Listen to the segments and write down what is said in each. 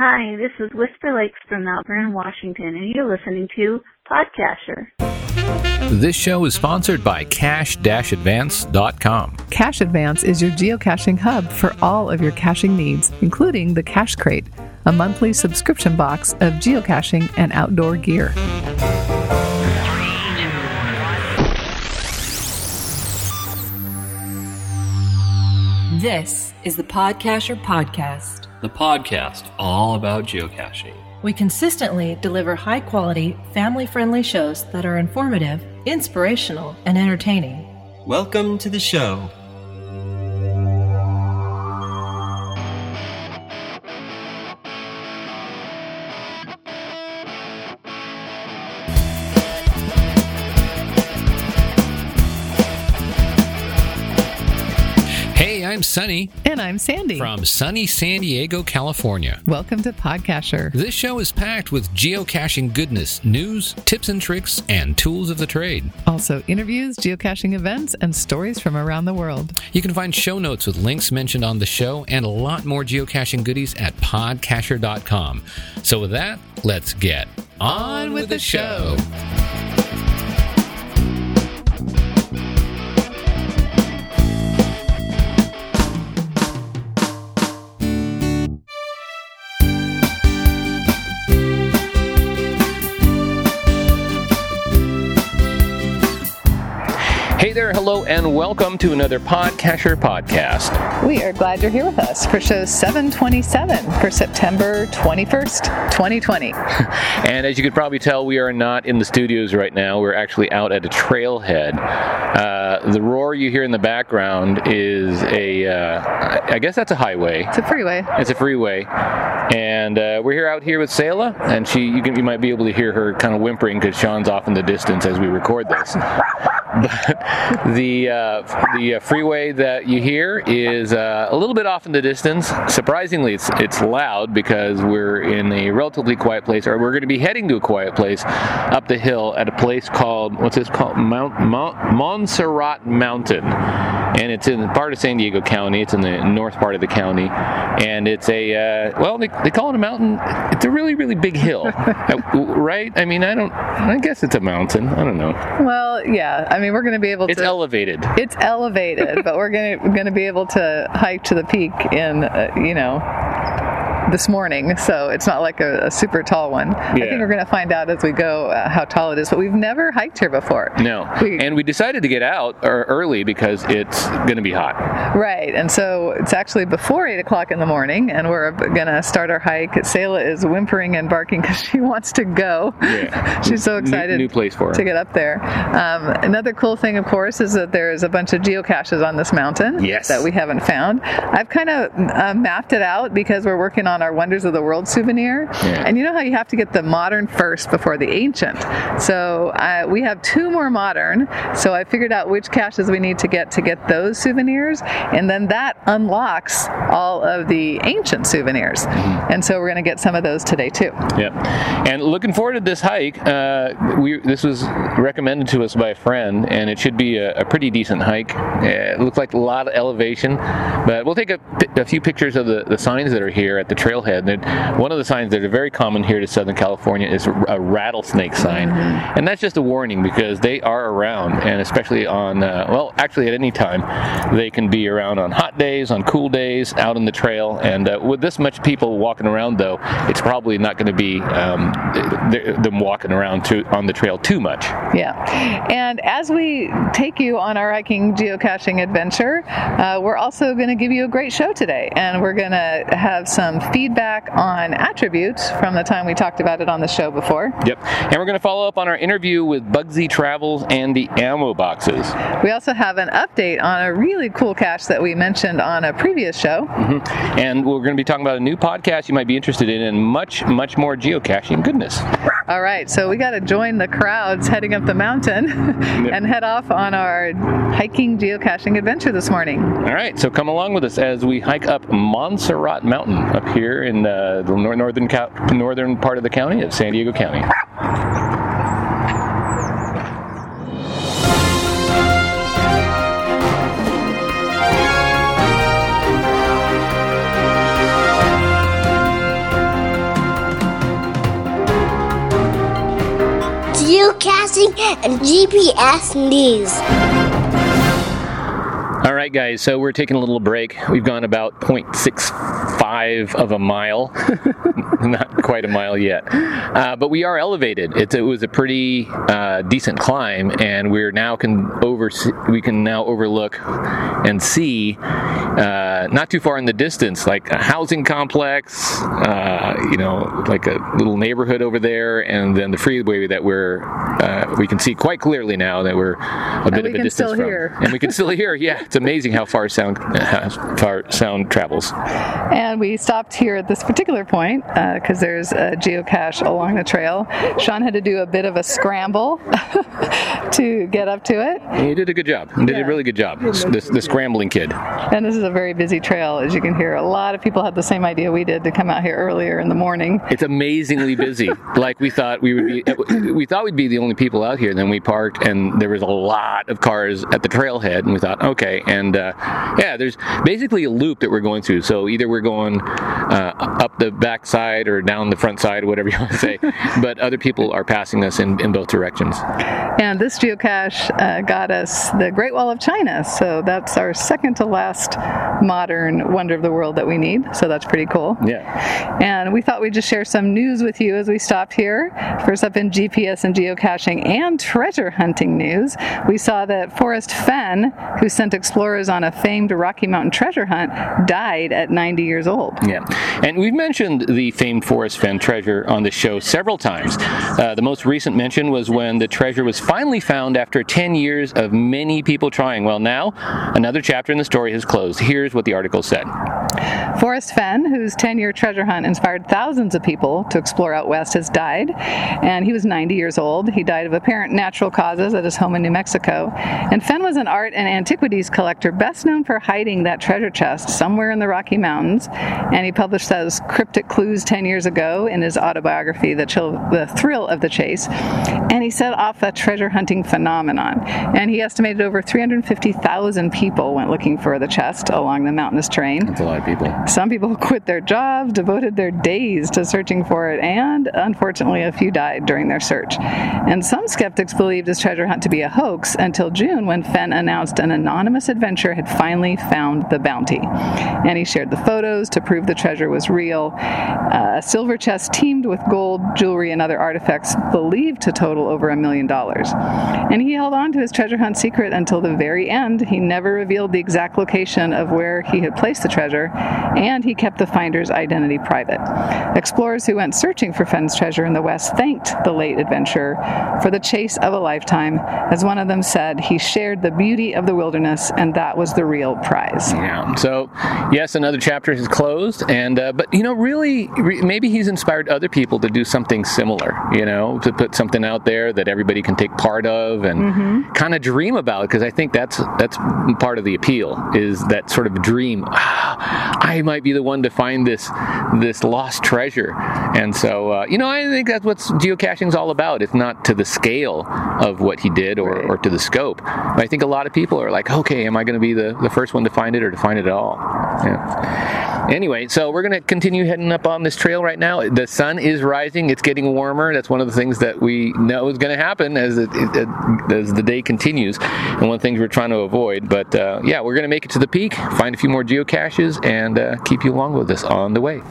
Hi, this is Whisper Lakes from Mount Vernon, Washington, and you're listening to Podcacher. This show is sponsored by Cache-Advance.com. Cache Advance is your geocaching hub for all of your caching needs, including the Cache Crate, a monthly subscription box of geocaching and outdoor gear. This is the Podcacher Podcast. The podcast all about geocaching. We consistently deliver high quality, family friendly shows that are informative, inspirational, and entertaining. Welcome to the show. Sonny And I'm Sandy. from sunny San Diego, California. Welcome to Podcacher. This show is packed with geocaching goodness, news, tips and tricks, and tools of the trade. Also, interviews, geocaching events, and stories from around the world. You can find show notes with links mentioned on the show and a lot more geocaching goodies at podcacher.com. So, with that, let's get on with the show. Hey welcome to another Podcacher podcast. We are glad you're here with us for show 727 for September 21st, 2020. And as you could probably tell, we are not in the studios right now. We're actually out at a trailhead. Uh, the roar you hear in the background is a, uh, I guess that's a highway. It's a freeway. It's a freeway, and uh, we're here out here with Sayla, and she you can you might be able to hear her kind of whimpering because Sean's off in the distance as we record this. But the uh, the uh, freeway that you hear is uh, a little bit off in the distance. Surprisingly, it's it's loud because we're in a relatively quiet place, or we're going to be heading to a quiet place up the hill at a place called what's this called Mount, Mount Monserate Mountain, and it's in the part of San Diego County. It's in the north part of the county, and it's a uh, well they, they call it a mountain. It's a really really big hill, Uh, right? I mean I don't I guess it's a mountain. I don't know. Well, yeah. I mean, we're going to be able to It's to. elevated. it's elevated, but we're going to going to be able to hike to the peak in uh, you know this morning, so it's not like a, a super tall one. I think we're going to find out as we go uh, how tall it is, but we've never hiked here before. No, We- and we decided to get out er, early because it's going to be hot. Right, and so it's actually before eight o'clock in the morning, and we're going to start our hike. Sayla is whimpering and barking because she wants to go. Yeah. She's so New- excited new place for her. to get up there. Um, another cool thing, of course, is that there is a bunch of geocaches on this mountain Yes. that we haven't found. I've kind of uh, mapped it out because we're working on our Wonders of the World souvenir, Yeah. and you know how you have to get the modern first before the ancient. So uh, we have two more modern. So I figured out which caches we need to get to get those souvenirs, and then that unlocks all of the ancient souvenirs. Mm-hmm. And so we're going to get some of those today too. Yep. And looking forward to this hike. Uh, we this was recommended to us by a friend, and it should be a, a pretty decent hike. It looks like a lot of elevation, but we'll take a, a few pictures of the, the signs that are here at the trailhead. And one of the signs that are very common here to Southern California is a rattlesnake sign, and that's just a warning because they are around, and especially on uh, well, actually at any time, they can be around on hot days, on cool days, out on the trail. And uh, with this much people walking around, though, it's probably not going to be um, th- them walking around to, on the trail too much. Yeah. And as we take you on our hiking geocaching adventure, uh, we're also going to give you a great show today. And we're going to have some feedback on attributes from the time we talked about it on the show before. Yep. And we're going to follow up on our interview with Bugsy Travels and the ammo boxes. We also have an update on a really cool cache that we mentioned on a previous show. Mm-hmm. And we're going to be talking about a new podcast you might be interested in and much, much more geocaching goodness. All right, so we got to join the crowds heading up the mountain and head off on our hiking geocaching adventure this morning. All right, so come along with us as we hike up Monserate Mountain up here in uh, the nor- northern northern part of the county of San Diego County. Geocaching and GPS news. All right, guys, so we're taking a little break. We've gone about 0.65 of a mile, not quite a mile yet, uh, but we are elevated. It's, it was a pretty uh, decent climb, and we're now can over we can now overlook and see uh, not too far in the distance, like a housing complex, uh, you know, like a little neighborhood over there, and then the freeway that we're uh, we can see quite clearly now that we're a bit of a distance from, hear. and we can still hear. Yeah, it's amazing how far sound how far sound travels. And we stopped here at this particular point because there's a geocache along the trail. Sean had to do a bit of a scramble to get up to it. He did a good job. He did Yeah. a really good job. The, the scrambling kid. And this is a very busy trail, as you can hear. A lot of people had the same idea we did to come out here earlier in the morning. It's amazingly busy. like we thought we would be. We thought we'd be the only people out here. Then we parked, and there was a lot of cars at the trailhead, and we thought, okay. And uh, yeah, there's basically a loop that we're going through. So either we're going uh, up the back side or down the front side, whatever you want to say. but other people are passing us in, in both directions. And this geocache uh, got us the Great Wall of China. So that's our second to last modern wonder of the world that we need. So that's pretty cool. Yeah. And we thought we'd just share some news with you as we stopped here. First up in GPS and geocaching and treasure hunting news, we saw that Forrest Fenn, who sent explorers on a famed Rocky Mountain treasure hunt, died at 90 years old. Yeah, and we've mentioned the famed Forrest Fenn treasure on the show several times. Uh, the most recent mention was when the treasure was finally found after 10 years of many people trying. Well, now another chapter in the story has closed. Here's what the article said. Forrest Fenn, whose 10 year treasure hunt inspired thousands of people to explore out west, has died, and he was 90 years old. He died of apparent natural causes at his home in New Mexico. And Fenn was an art and antiquities collector best known for hiding that treasure chest somewhere in the Rocky Mountains. And he published those cryptic clues 10 years ago in his autobiography, The, Chill, the Thrill of the Chase. And he set off a treasure hunting phenomenon. And he estimated over 350,000 people went looking for the chest along the mountainous terrain. That's a lot of people. Some people quit their jobs, devoted their days to searching for it, and unfortunately, a few died during their search. And some skeptics believed his treasure hunt to be a hoax until June when Fenn announced an anonymous adventurer had finally found the bounty. And he shared the photos to prove the treasure was real. Uh, a silver chest teamed with gold, jewelry, and other artifacts believed to total over a million dollars. And he held on to his treasure hunt secret until the very end. He never revealed the exact location of where he had placed the treasure, and he kept the finder's identity private. Explorers who went searching for Fenn's treasure in the West thanked the late adventurer for the chase of a lifetime. As one of them said, he shared the beauty of the wilderness, and that was the real prize. Yeah. So, yes, another chapter has closed, and uh, but you know, really, re- maybe he's inspired other people to do something similar. You know, to put something out there that everybody can take part of and kind of dream about. Because I think that's that's part of the appeal is that sort of dream. "Ah, I might be the one to find this this lost treasure, and so uh, you know, I think that's what geocaching is all about. It's not to the scale of what he did or, or to the scope. But I think a lot of people are like, okay, am I going to be the, the first one to find it or to find it at all? Yeah. Anyway, so we're going to continue heading up on this trail right now. The sun is rising; it's getting warmer. That's one of the things that we know is going to happen as it, it, as the day continues, and one of the things we're trying to avoid. But uh, yeah, we're going to make it to the peak, find a few more geocaches, and uh, keep you along with us on the way.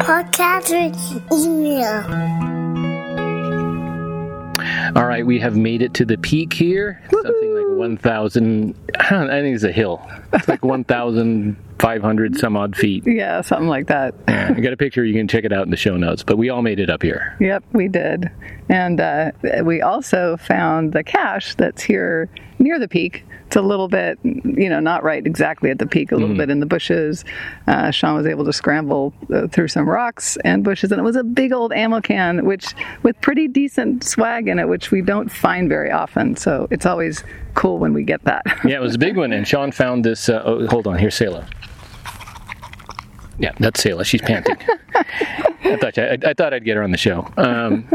Podcast All right, we have made it to the peak here. Something like 1,000, I I think it's a hill. It's like 1,500 some odd feet. Yeah, something like that. Yeah, I got a picture. You can check it out in the show notes. But we all made it up here. Yep, we did. And uh, we also found the cache that's here near the peak. It's a little bit, you know, not right exactly at the peak, a little bit in the bushes. Uh, Sean was able to scramble uh, through some rocks and bushes, and it was a big old ammo can, which with pretty decent swag in it, which we don't find very often. So it's always cool when we get that. Yeah, it was a big one. And Sean found this. Uh, oh, hold on. Here's Sayla. Yeah, that's Sayla. She's panting. I thought I, I thought I'd get her on the show. Um,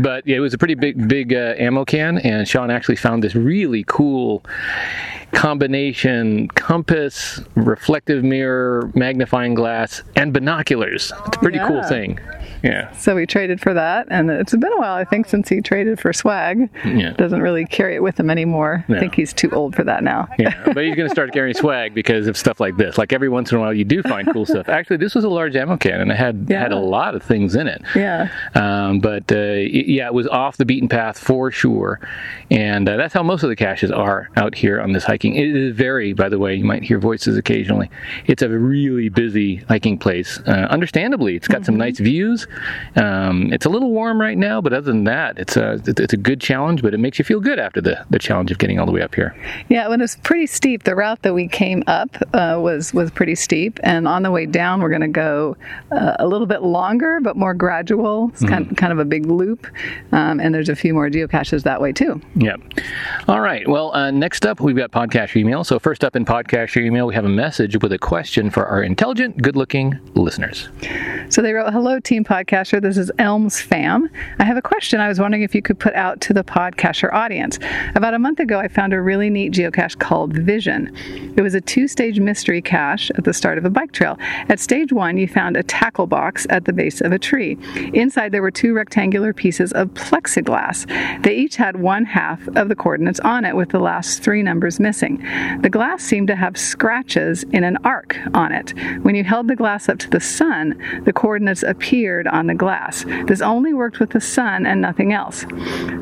but yeah, it was a pretty big big uh, ammo can, and Sean actually found this really cool combination compass, reflective mirror, magnifying glass, and binoculars. It's a pretty cool thing. Yeah. So we traded for that, and it's been a while, I think, since he traded for swag. Yeah. Doesn't really carry it with him anymore. No. I think he's too old for that now. Yeah, but he's going to start carrying swag because of stuff like this. Like every once in a while, you do find cool stuff. Actually, this was a large ammo can, and it had Yeah. had a lot of things in it. Yeah. Um, but uh, yeah, it was off the beaten path for sure, and uh, that's how most of the caches are out here on this hiking. It is very, by the way, you might hear voices occasionally. It's a really busy hiking place. Uh, understandably, it's got some nice views. Um, it's a little warm right now, but other than that, it's a it's a good challenge. But it makes you feel good after the the challenge of getting all the way up here. Yeah, when it was pretty steep, the route that we came up uh, was was pretty steep, and on the way down, we're going to go uh, a little bit longer, but more gradual. It's kind, kind of a big loop, um, and there's a few more geocaches that way too. Yeah. All right. Well, uh, next up, we've got podcast email. So, first up in podcast email, we have a message with a question for our intelligent, good looking listeners. So they wrote, Hello, Team Podcacher. This is Elms Fam. I have a question I was wondering if you could put out to the Podcacher audience. About a month ago, I found a really neat geocache called Vision. It was a two stage mystery cache at the start of a bike trail. At stage one, you found a tackle box at the base of a tree. Inside, there were two rectangular pieces of plexiglass. They each had one half of the coordinates on it, with the last three numbers missing. The glass seemed to have scratches in an arc on it. When you held the glass up to the sun, the coordinates appeared on the glass. This only worked with the sun and nothing else.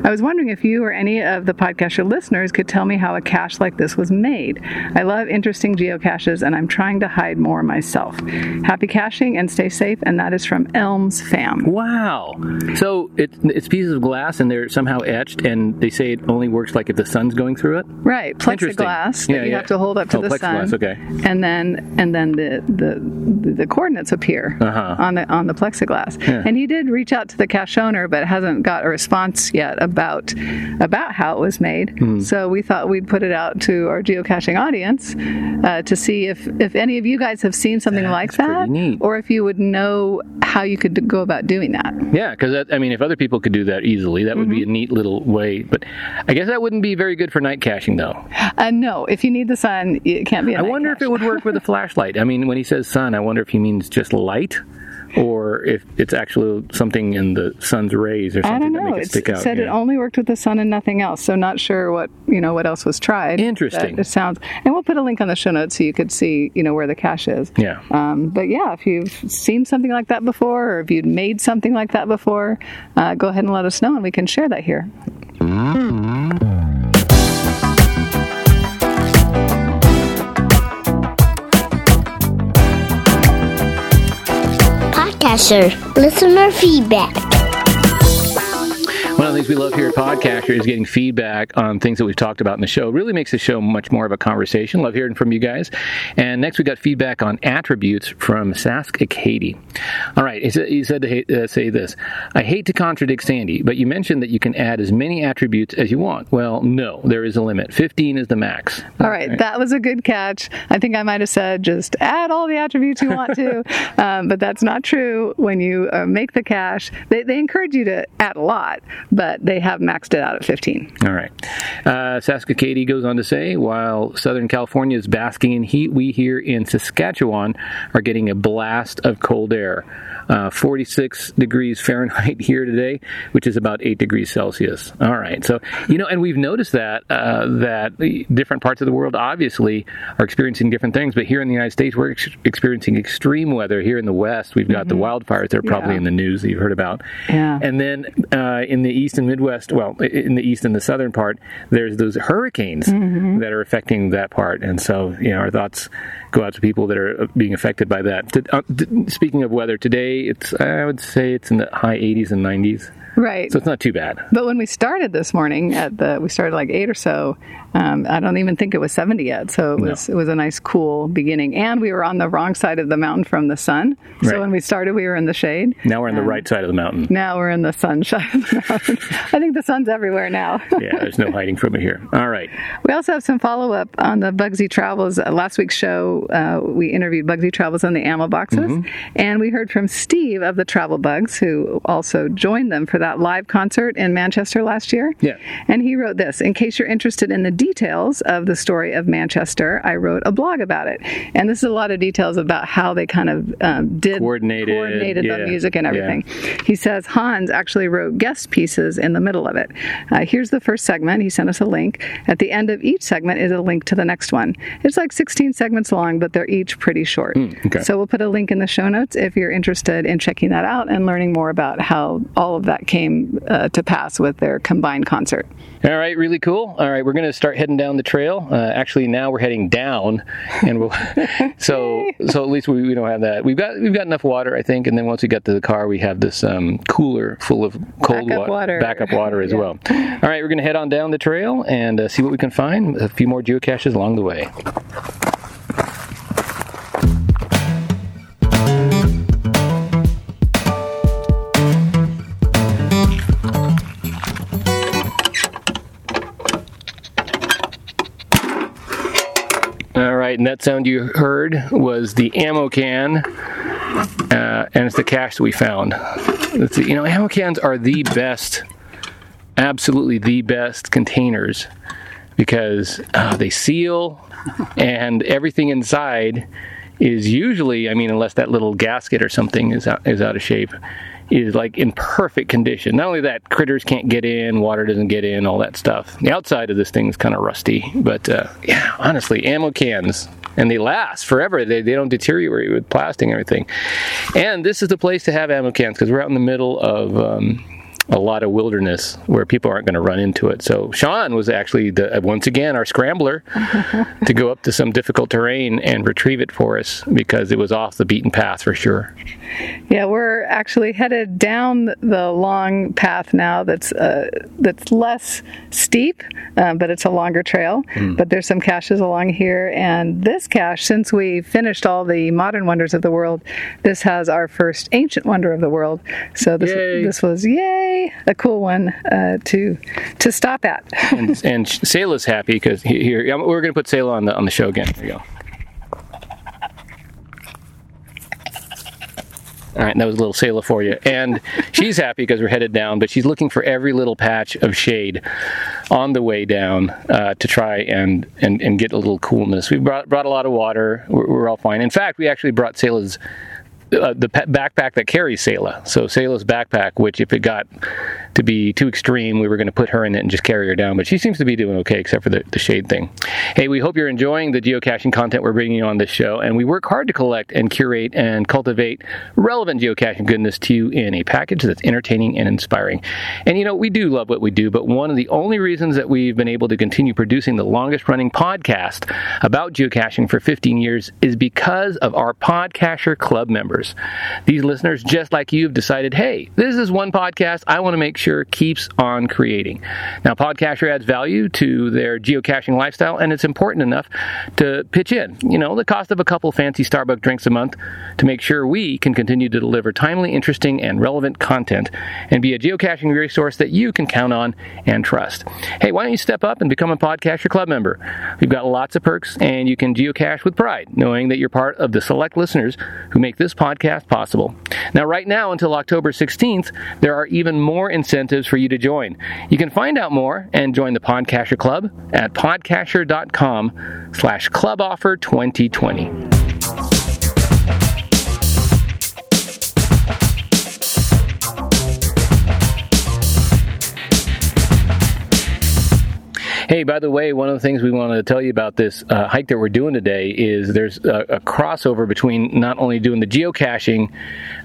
I was wondering if you or any of the podcacher listeners could tell me how a cache like this was made. I love interesting geocaches and I'm trying to hide more myself. Happy caching and stay safe, and that is from Elms Fam. Wow. So, it, it's pieces of glass and they're somehow etched, and they say it only works like if the sun's going through it? Right, plexiglass that Yeah, you yeah. have to hold up to Oh, the plexiglass, sun, okay. and then and then the the the coordinates appear Uh-huh. on the on the plexiglass. And he did reach out to the cache owner, but hasn't got a response yet about about how it was made. Hmm. So we thought we'd put it out to our geocaching audience uh, to see if if any of you guys have seen something like that, or if you would know how you could go about doing that. Yeah, because I mean, if other people could do that easily, that would be a neat little way. But I guess that wouldn't be very good for night caching, though. Uh, no, if you need the sun, it can't be. I I wonder if it would work with a flashlight. I mean, when he says sun, I wonder if he means just light, or if it's actually something in the sun's rays or something I don't know. make it It stick out. said it only worked with the sun and nothing else. So not sure what you know what else was tried. Interesting. It sounds, and we'll put a link on the show notes so you could see you know where the cache is. Yeah. Um, but yeah, if you've seen something like that before, or if you'd made something like that before, uh, go ahead and let us know, and we can share that here. Listener feedback. One of the things we love here at Podcacher is getting feedback on things that we've talked about in the show. It really makes the show much more of a conversation. Love hearing from you guys. And next, we got feedback on attributes from Sask Akady. All right, he said, to uh, say this I hate to contradict Sandy, but you mentioned that you can add as many attributes as you want. Well, no, there is a limit. 15 is the max. All right, that was a good catch. I think I might have said just add all the attributes you want to, um, but that's not true. When you uh, make the cache, they, they encourage you to add a lot, but they have maxed it out at 15. All right. Uh, Saskatoon goes on to say, while Southern California is basking in heat, we here in Saskatchewan are getting a blast of cold air. Uh, 46 degrees Fahrenheit here today, which is about 8 degrees Celsius. All right. So, you know, and we've noticed that, uh, that different parts of the world obviously are experiencing different things, but here in the United States, we're ex- experiencing extreme weather. Here in the West, we've got the wildfires that are probably Yeah. in the news that you've heard about. Yeah. And then uh, in the east and Midwest, well, in the east and the southern part, there's those hurricanes that are affecting that part. And so, you know, our thoughts go out to people that are uh, being affected by that. Uh, speaking of weather, today it's I would say it's in the high 80s and 90s, Right. so it's not too bad. But when we started this morning at the, we started like eight or so. Um, I don't even think it was 70 yet. So it was, it was a nice cool beginning. And we were on the wrong side of the mountain from the sun. So Right. when we started, we were in the shade. Now we're on the right side of the mountain. Now we're in the sunshine of the mountain. I think the sun's everywhere now. Yeah, there's no hiding from it here. All right. We also have some follow up on the Bugsy Travels. Uh, last week's show So uh, we interviewed Bugsy Travels on the ammo boxes, Mm-hmm. and we heard from Steve of the Travel Bugs, who also joined them for that live concert in Manchester last year. Yeah. And he wrote this In case you're interested in the details of the story of Manchester, I wrote a blog about it. And this is a lot of details about how they kind of um, did Coordinated, coordinated yeah, the music and yeah. everything. He says Hans actually wrote guest pieces in the middle of it. Uh, here's the first segment. He sent us a link. At the end of each segment is a link to the next one. It's like 16 segments long, but they're each pretty short. Hmm, okay. So we'll put a link in the show notes if you're interested in checking that out and learning more about how all of that came uh, to pass with their combined concert. All right, really cool. All right, we're going to start heading down the trail. Uh, actually, now we're heading down, and we'll. so, so at least we, we don't have that. We've got we've got enough water, I think, and then once we get to the car, we have this um, cooler full of cold Backup water. backup water as Yeah. well. All right, we're going to head on down the trail and uh, see what we can find. A few more geocaches along the way. Right, and that sound you heard was the ammo can, uh, and it's the cache that we found. You know, ammo cans are the best, absolutely the best containers because uh, they seal, and everything inside is usually, I mean, unless that little gasket or something is out, is out of shape, is like in perfect condition. Not only that, critters can't get in, water doesn't get in, all that stuff. The outside of this thing is kind of rusty, but uh, yeah, honestly, ammo cans. And they last forever. They, they don't deteriorate with plastic and everything. And this is the place to have ammo cans because we're out in the middle of um, a lot of wilderness where people aren't going to run into it. So Sean was actually the, once again our scrambler to go up to some difficult terrain and retrieve it for us because it was off the beaten path for sure. Yeah, we're actually headed down the long path now. That's uh, that's less steep, uh, but it's a longer trail. But there's some caches along here, and this cache, since we finished all the modern wonders of the world, this has our first ancient wonder of the world. So this Yay. this was yay a cool one uh, to to stop at. And, and Sayla's happy because here yeah, we're going to put Sayla on the on the show again. Here we go. All right, that was a little Sayla for you. And she's happy because we're headed down, but she's looking for every little patch of shade on the way down uh, to try and, and, and get a little coolness. We brought, brought a lot of water. We're, we're all fine. In fact, we actually brought Sayla's uh, the pa- backpack that carries Sayla. So Sayla's backpack, which if it got to be too extreme, we were going to put her in it and just carry her down. But she seems to be doing okay, except for the, the shade thing. Hey, we hope you're enjoying the geocaching content we're bringing you on this show, and we work hard to collect and curate and cultivate relevant geocaching goodness to you in a package that's entertaining and inspiring. And you know, we do love what we do, but one of the only reasons that we've been able to continue producing the longest running podcast about geocaching for 15 years is because of our Podcacher Club members. These listeners, just like you, have decided, hey, this is one podcast I want to make sure keeps on creating. Now, Podcacher adds value to their geocaching lifestyle, and it's important enough to pitch in, you know, the cost of a couple fancy Starbucks drinks a month to make sure we can continue to deliver timely, interesting, and relevant content and be a geocaching resource that you can count on and trust. Hey, why don't you step up and become a Podcacher Club member? We've got lots of perks, and you can geocache with pride, knowing that you're part of the select listeners who make this podcast possible. Now, right now until October 16th, there are even more incentives for you to join. You can find out more and join the Podcacher Club at podcacher.com slash club offer 2020. Hey, by the way, one of the things we wanted to tell you about this uh, hike that we're doing today is there's a, a crossover between not only doing the geocaching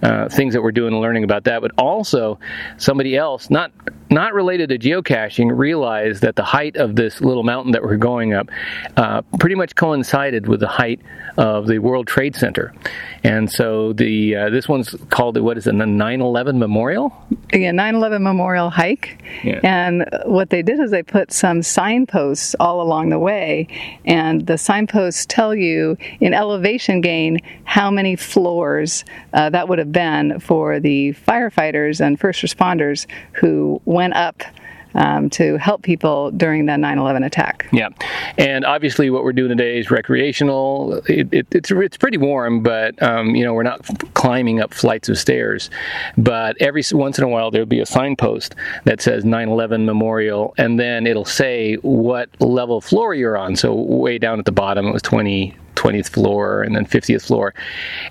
uh, things that we're doing and learning about that, but also somebody else, not not related to geocaching, realized that the height of this little mountain that we're going up uh, pretty much coincided with the height of the World Trade Center, and so the uh, this one's called the what is it, the 9/11 Memorial? Yeah, 9/11 Memorial Hike, Yeah. and what they did is they put some signposts all along the way, and the signposts tell you in elevation gain how many floors uh, that would have been for the firefighters and first responders who went up. Um, to help people during the 9/11 attack. Yeah, and obviously, what we're doing today is recreational. It, it, it's it's pretty warm, but um, you know we're not climbing up flights of stairs. But every once in a while, there'll be a signpost that says 9/11 Memorial, and then it'll say what level floor you're on. So way down at the bottom, it was 20 20th floor and then 50th floor.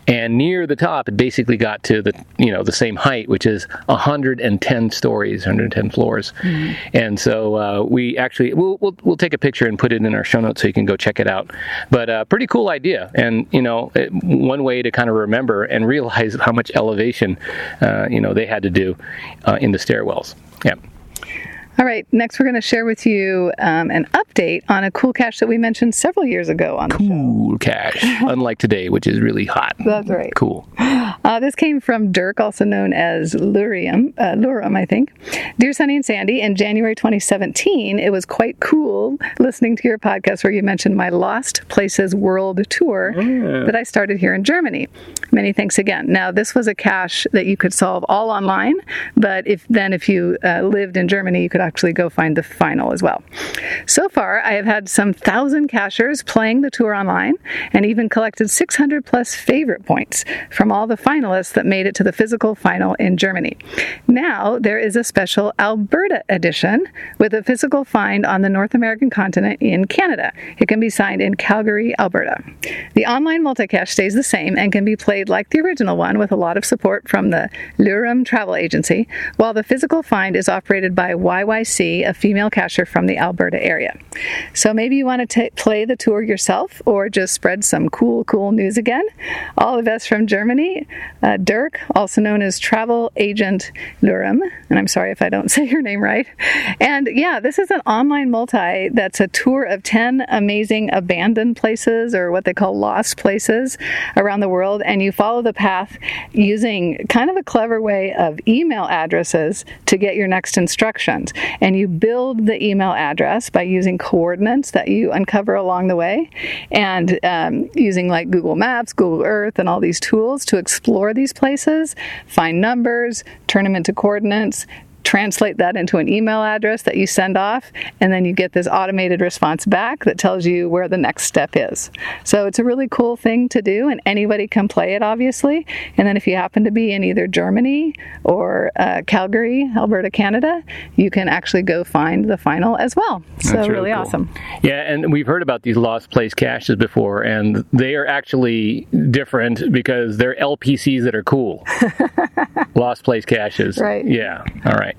And near the top it basically got to the you know the same height which is 110 stories 110 floors. Mm-hmm. and so uh, we actually we'll, we'll, we'll take a picture and put it in our show notes so you can go check it out. But uh, pretty cool idea. And you know it, one way to kind of remember and realize how much elevation uh, you know they had to do uh, in the stairwells. Yeah all right, next we're going to share with you um, an update on a cool cache that we mentioned several years ago on the cool cache, unlike today, which is really hot. That's right. Cool. Uh, this came from Dirk, also known as Lurium, uh, Lurum, I think. Dear Sonny and Sandy, in January 2017, it was quite cool listening to your podcast where you mentioned my Lost Places World Tour yeah. that I started here in Germany. Many thanks again. Now, this was a cache that you could solve all online, but if then if you uh, lived in Germany, you could actually go find the final as well. So far, I have had some thousand cashers playing the tour online and even collected 600 plus favorite points from all the finalists that made it to the physical final in Germany. Now, there is a special Alberta edition with a physical find on the North American continent in Canada. It can be signed in Calgary, Alberta. The online multicache stays the same and can be played like the original one with a lot of support from the Lurum travel agency, while the physical find is operated by YY NYC, a female cacher from the Alberta area. So maybe you want to t- play the tour yourself or just spread some cool, cool news again. All of us from Germany. Uh, Dirk, also known as Travel Agent Lurum, and I'm sorry if I don't say your name right. And yeah, this is an online multi that's a tour of 10 amazing abandoned places or what they call lost places around the world. And you follow the path using kind of a clever way of email addresses to get your next instructions and you build the email address by using coordinates that you uncover along the way and um, using like Google Maps, Google Earth, and all these tools to explore these places, find numbers, turn them into coordinates, translate that into an email address that you send off, and then you get this automated response back that tells you where the next step is. So it's a really cool thing to do, and anybody can play it, obviously. And then if you happen to be in either Germany or uh, Calgary, Alberta, Canada, you can actually go find the final as well. So That's really, cool. awesome. Yeah, and we've heard about these lost place caches before, and they are actually different because they're LPCs that are cool. lost place caches. Right. Yeah. All right.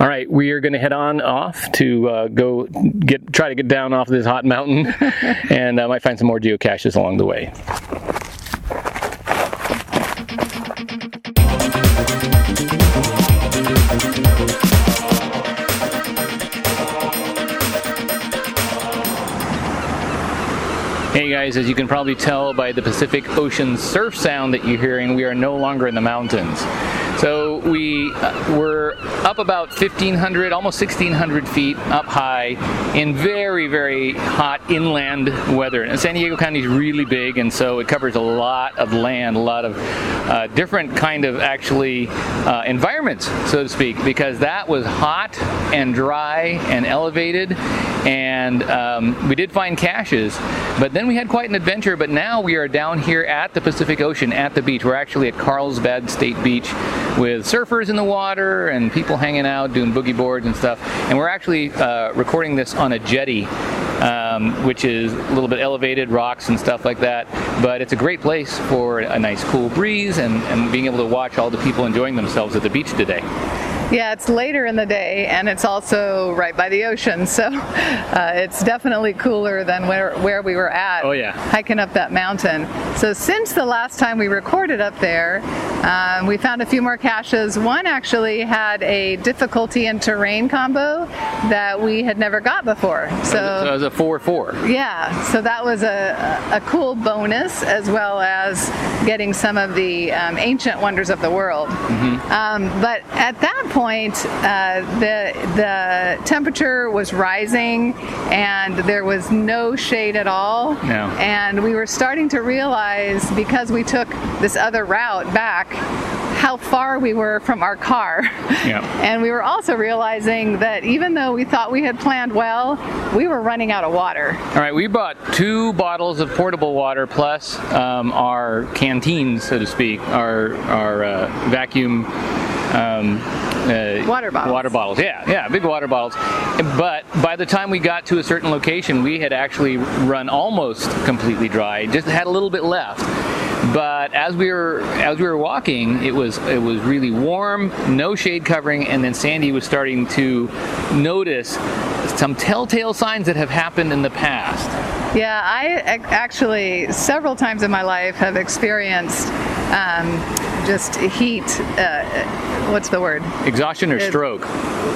All right, we are going to head on off to uh, go get try to get down off this hot mountain, and I uh, might find some more geocaches along the way. Hey guys, as you can probably tell by the Pacific Ocean surf sound that you're hearing, we are no longer in the mountains. So we uh, were up about 1,500, almost 1,600 feet up high in very, very hot inland weather. And San Diego County is really big, and so it covers a lot of land, a lot of uh, different kind of actually uh, environments, so to speak, because that was hot and dry and elevated, and um, we did find caches, but then we had quite an adventure. But now we are down here at the Pacific Ocean at the beach. We're actually at Carlsbad State Beach with surfers in the water and people hanging out doing boogie boards and stuff. And we're actually uh, recording this on a jetty, um, which is a little bit elevated, rocks and stuff like that. But it's a great place for a nice cool breeze and, and being able to watch all the people enjoying themselves at the beach today. Yeah, it's later in the day and it's also right by the ocean, so uh, it's definitely cooler than where, where we were at. Oh, yeah. Hiking up that mountain. So, since the last time we recorded up there, um, we found a few more caches. One actually had a difficulty in terrain combo that we had never got before. So, so it was a 4 4. Yeah, so that was a, a cool bonus as well as getting some of the um, ancient wonders of the world. Mm-hmm. Um, but at that point, point, uh, the the temperature was rising, and there was no shade at all. No. And we were starting to realize because we took this other route back how far we were from our car. Yeah. And we were also realizing that even though we thought we had planned well, we were running out of water. All right, we bought two bottles of portable water plus um, our canteens, so to speak, our our uh, vacuum. Um, uh, Water bottles. Water bottles, yeah, yeah, big water bottles. But by the time we got to a certain location, we had actually run almost completely dry. Just had a little bit left. But as we were as we were walking, it was it was really warm, no shade covering, and then Sandy was starting to notice some telltale signs that have happened in the past. Yeah, I actually several times in my life have experienced um, just heat. Uh, what's the word? Exhaustion or It- stroke,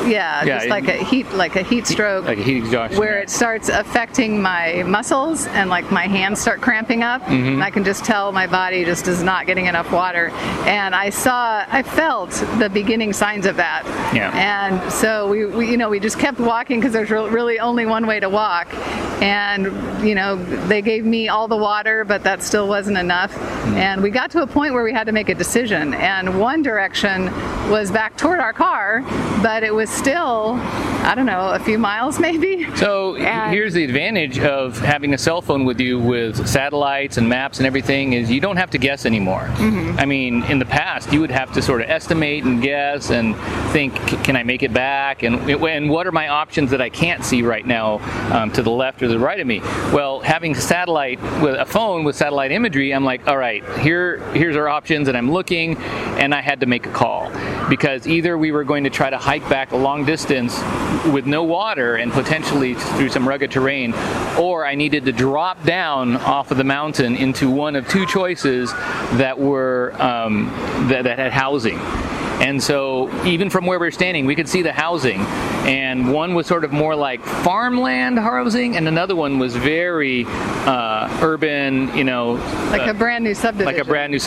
Yeah, Yeah, just it- like a heat, like a heat stroke. like a heat exhaustion. where it starts affecting my muscles and like my hands start cramping up Mm-hmm. and i can just tell my body just is not getting enough water and i saw i felt the beginning signs of that Yeah. and so we, we you know we just kept walking because there's really only one way to walk and you know they gave me all the water but that still wasn't enough Mm-hmm. and we got to a point where we had to make a decision and one direction was back toward our car but it was still i don't know a few miles maybe So And- here's the advantage of having a cell phone with you with satellites and maps and everything is you don't have to guess anymore. Mm-hmm. I mean, in the past, you would have to sort of estimate and guess and think, can I make it back? And, and what are my options that I can't see right now um, to the left or the right of me? Well, having satellite with a phone with satellite imagery, I'm like, all right, here here's our options, and I'm looking, and I had to make a call because either we were going to try to hike back a long distance with no water and potentially through some rugged terrain, or I needed to drop down off of the mountain into one of two choices that were um, that, that had housing. And so, even from where we were standing, we could see the housing. And one was sort of more like farmland housing, and another one was very uh, urban, you know, like uh, a brand new subdivision. like a brand new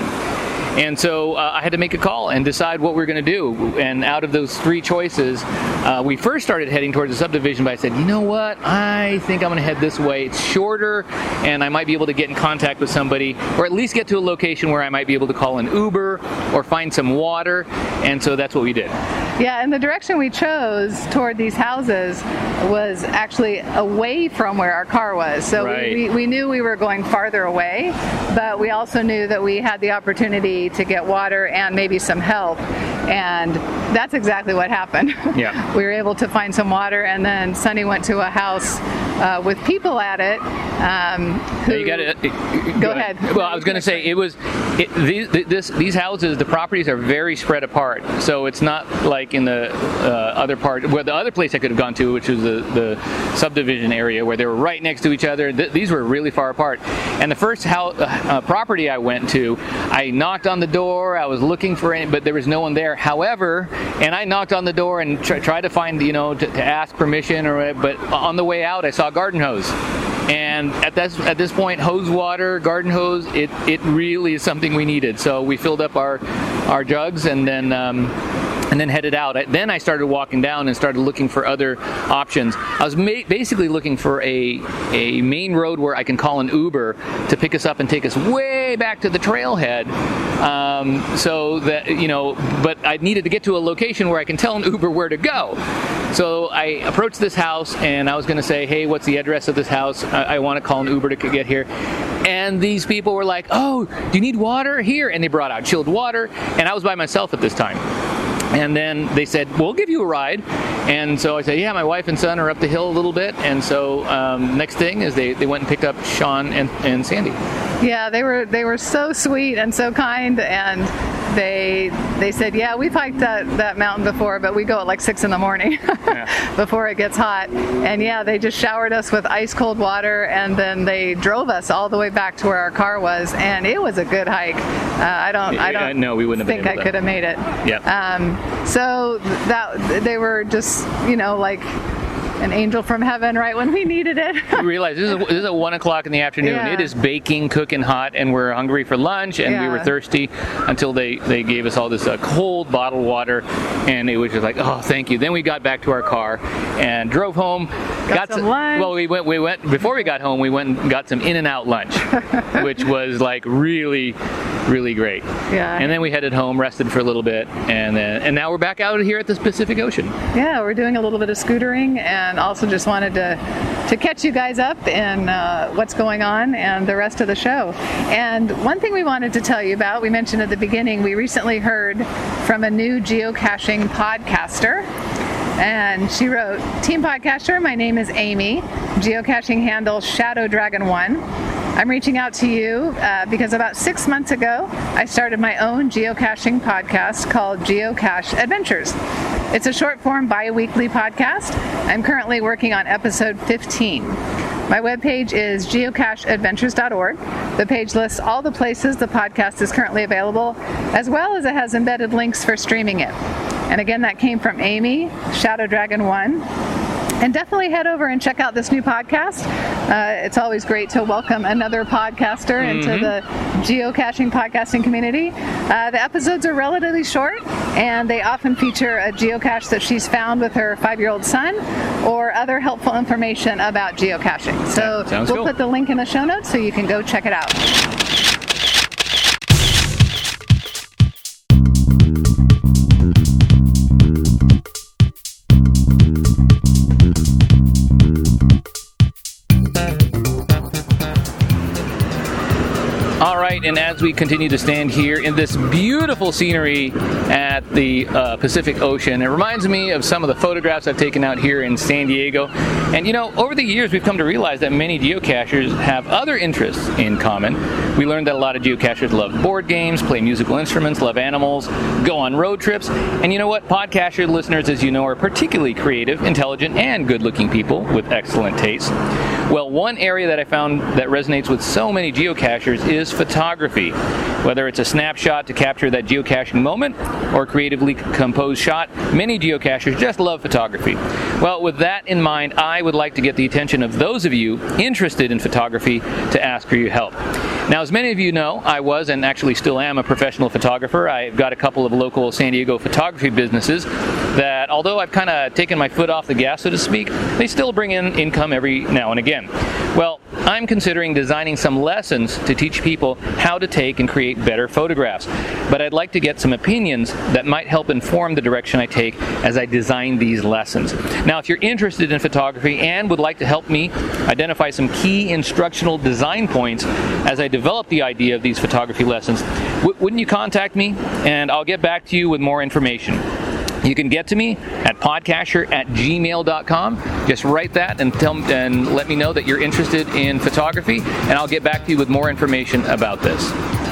Yeah. And so uh, I had to make a call and decide what we are going to do. And out of those three choices, uh, we first started heading towards the subdivision, but I said, you know what? I think I'm going to head this way. It's shorter, and I might be able to get in contact with somebody, or at least get to a location where I might be able to call an Uber or find some water. And so that's what we did. Yeah, and the direction we chose toward these houses was actually away from where our car was. So Right. we, we, we knew we were going farther away, but we also knew that we had the opportunity to get water and maybe some help. And that's exactly what happened. Yeah. we were able to find some water, and then Sonny went to a house uh, with people at it. Um, who, you got to Go ahead. Well, I was going to say it was it, these this these houses. The properties are very spread apart, so it's not like in the uh, other part where the other place I could have gone to, which was the, the subdivision area where they were right next to each other. Th- these were really far apart. And the first house, uh, property I went to, I knocked on the door. I was looking for any, but there was no one there. However, and I knocked on the door and tr- tried to find you know to, to ask permission or whatever, but on the way out I saw a garden hose. And at this at this point, hose water, garden hose, it, it really is something we needed. So we filled up our our jugs and then um, and then headed out. Then I started walking down and started looking for other options. I was ma- basically looking for a a main road where I can call an Uber to pick us up and take us way back to the trailhead. Um, so that you know, but I needed to get to a location where I can tell an Uber where to go. So I approached this house and I was going to say, "Hey, what's the address of this house? I, I want to call an Uber to get here." And these people were like, "Oh, do you need water here?" And they brought out chilled water, and I was by myself at this time. And then they said, "We'll give you a ride." And so I said, "Yeah, my wife and son are up the hill a little bit." And so um, next thing is they, they went and picked up Sean and, and Sandy. Yeah, they were they were so sweet and so kind, and they they said, yeah, we've hiked that that mountain before, but we go at like six in the morning before it gets hot. And yeah, they just showered us with ice cold water, and then they drove us all the way back to where our car was, and it was a good hike. Uh, I don't I don't no, we wouldn't think I could have made it. Yeah. Um, so that they were just you know like an angel from heaven right when we needed it. we realized this is, this is at one o'clock in the afternoon. Yeah. It is baking, cooking hot, and we're hungry for lunch. And we were thirsty until they they gave us all this uh, cold bottled water, and it was just like, oh, thank you. Then we got back to our car and drove home. Got some lunch. Well, we went. We went before we got home. We went and got some In and Out lunch, which was like really really great. Yeah. And then we headed home, rested for a little bit, and then and now we're back out here at the Pacific Ocean. Yeah, we're doing a little bit of scootering, and also just wanted to to catch you guys up in uh, what's going on and the rest of the show. And one thing we wanted to tell you about, we mentioned at the beginning, we recently heard from a new geocaching podcaster. And she wrote, Team Podcaster, my name is Amy, geocaching handle Shadow Dragon One. I'm reaching out to you uh, because about six months ago, I started my own geocaching podcast called Geocache Adventures. It's a short form bi weekly podcast. I'm currently working on episode 15. My webpage is geocacheadventures.org. The page lists all the places the podcast is currently available, as well as it has embedded links for streaming it. And again, that came from Amy, Shadow Dragon One. And definitely head over and check out this new podcast. Uh, it's always great to welcome another podcaster into the geocaching podcasting community. Uh, the episodes are relatively short, and they often feature a geocache that she's found with her five-year-old son, or other helpful information about geocaching. So Yeah, we'll cool. put the link in the show notes so you can go check it out. As we continue to stand here in this beautiful scenery at the uh, Pacific Ocean, it reminds me of some of the photographs I've taken out here in San Diego. And you know, over the years, we've come to realize that many geocachers have other interests in common. We learned that a lot of geocachers love board games, play musical instruments, love animals, go on road trips. And you know what? Podcacher listeners, as you know, are particularly creative, intelligent, and good looking people with excellent taste. Well, one area that I found that resonates with so many geocachers is photography. Whether it's a snapshot to capture that geocaching moment or creatively composed shot, many geocachers just love photography. Well, with that in mind, I would like to get the attention of those of you interested in photography to ask for your help. Now, as many of you know, I was and actually still am a professional photographer. I've got a couple of local San Diego photography businesses that, although I've kind of taken my foot off the gas, so to speak, they still bring in income every now and again. Well, I'm considering designing some lessons to teach people how to take and create better photographs. But I'd like to get some opinions that might help inform the direction I take as I design these lessons. Now, if you're interested in photography and would like to help me identify some key instructional design points as I develop the idea of these photography lessons, w- wouldn't you contact me? And I'll get back to you with more information. You can get to me at podcacher at gmail.com. Just write that and tell and let me know that you're interested in photography, and I'll get back to you with more information about this.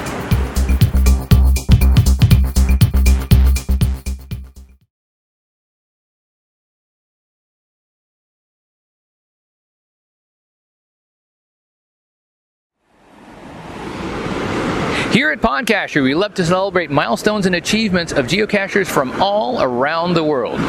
We love to celebrate milestones and achievements of geocachers from all around the world.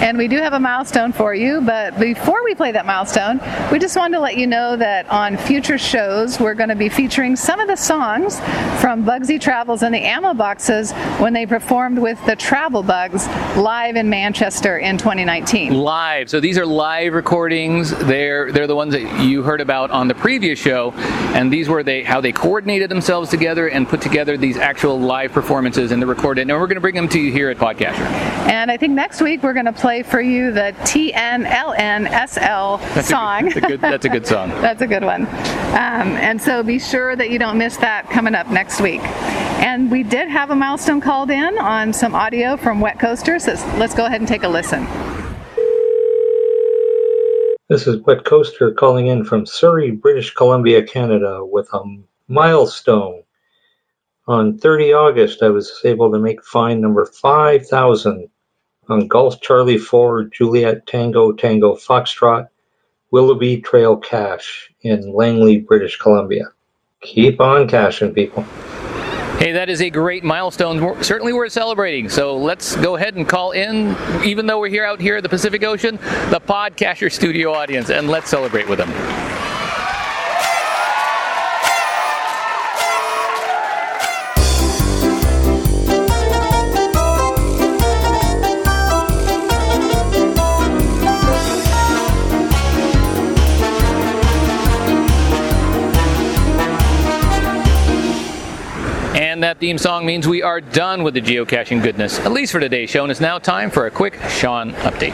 And we do have a milestone for you, but before we play that milestone, we just wanted to let you know that on future shows, we're going to be featuring some of the songs from Bugsy Travels and the Ammo Boxes when they performed with the Travel Bugs live in Manchester in 2019. live. So these are live recordings. They're they're the ones that you heard about on the previous show, and these were they how they coordinated themselves together and put together these actual live performances and the recorded. And we're going to bring them to you here at Podcacher. And I think next week we're going to play for you the TNLNSL That's song. A, that's a good. That's a good song. That's a good one. Um, and so be sure that you don't miss that coming up next week. And we did have a milestone called in on some audio from Wet Coaster, so let's go ahead and take a listen. This is Wet Coaster calling in from Surrey, British Columbia, Canada, with a milestone. On 30 August, I was able to make find number 5,000 on Golf Charlie 4, Juliet Tango Tango Foxtrot, Willoughby Trail Cache in Langley, British Columbia. Keep on caching, people. Hey, that is a great milestone. Certainly, We're- celebrating. So let's go ahead and call in, even though we're here out here at the Pacific Ocean, the Podcacher studio audience, and let's celebrate with them. Theme song means we are done with the geocaching goodness, at least for today's show, and it's now time for a quick Sean update.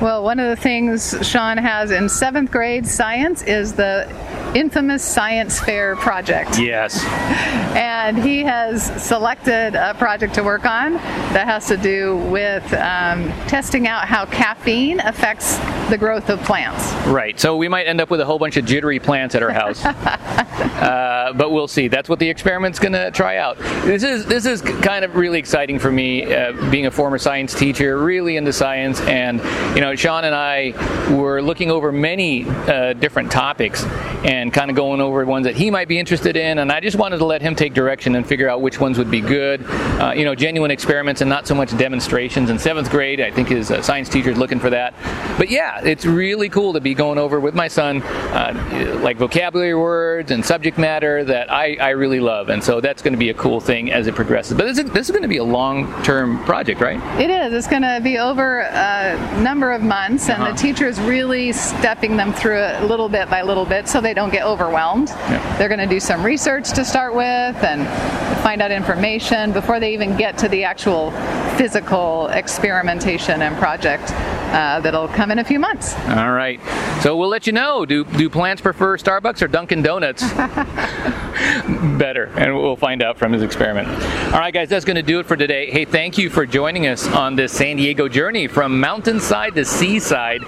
Well, one of the things Sean has in seventh grade science is the infamous science fair project. Yes. And he has selected a project to work on that has to do with um, testing out how caffeine affects the growth of plants. Right. So we might end up with a whole bunch of jittery plants at our house. uh, but we'll see. That's what the experiment's going to try out. This is this is kind of really exciting for me, uh, being a former science teacher, really into science, and you know, Sean and I were looking over many uh, different topics and kind of going over ones that he might be interested in, and I just wanted to let him take direction and figure out which ones would be good. Uh, you know, genuine experiments and not so much demonstrations. In seventh grade, I think his uh, science teacher is looking for that. But yeah, it's really cool to be going over with my son, uh, like vocabulary words and subject matter that I, I really love, and so that's going to be a cool thing as it progresses. But this is, this is going to be a long-term project, right? It is. It's going to be over a number of months, and Uh-huh. the teacher is really stepping them through it a little bit by little bit so they don't get overwhelmed. Yeah. They're going to do some research to start with and find out information before they even get to the actual physical experimentation and project uh, that'll come in a few months. All right. So we'll let you know. Do do plants prefer Starbucks or Dunkin' Donuts? Better, and we'll find out from his experiment. All right, guys, that's going to do it for today. Hey, thank you for joining us on this San Diego journey from mountainside to seaside,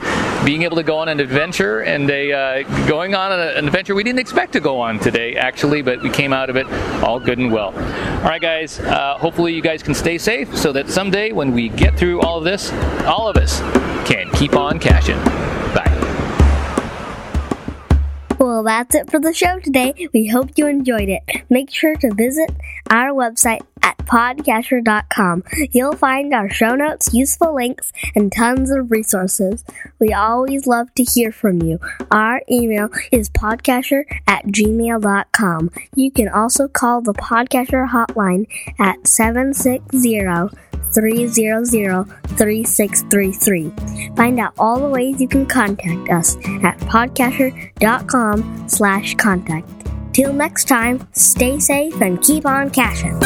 being able to go on an adventure and a uh, going on an adventure we didn't expect to go on today, actually, but we came out of it all good and well. All right, guys. Uh, hopefully, you guys can stay safe so that someday when we get through all of this, all of us can keep on caching. Well, that's it for the show today. We hope you enjoyed it. Make sure to visit our website at podcacher.com. You'll find our show notes, useful links, and tons of resources. We always love to hear from you. Our email is podcacher at gmail.com. You can also call the Podcacher hotline at 760 300 3633. Find out all the ways you can contact us at podcacher.com slash contact. Till next time, stay safe and keep on caching.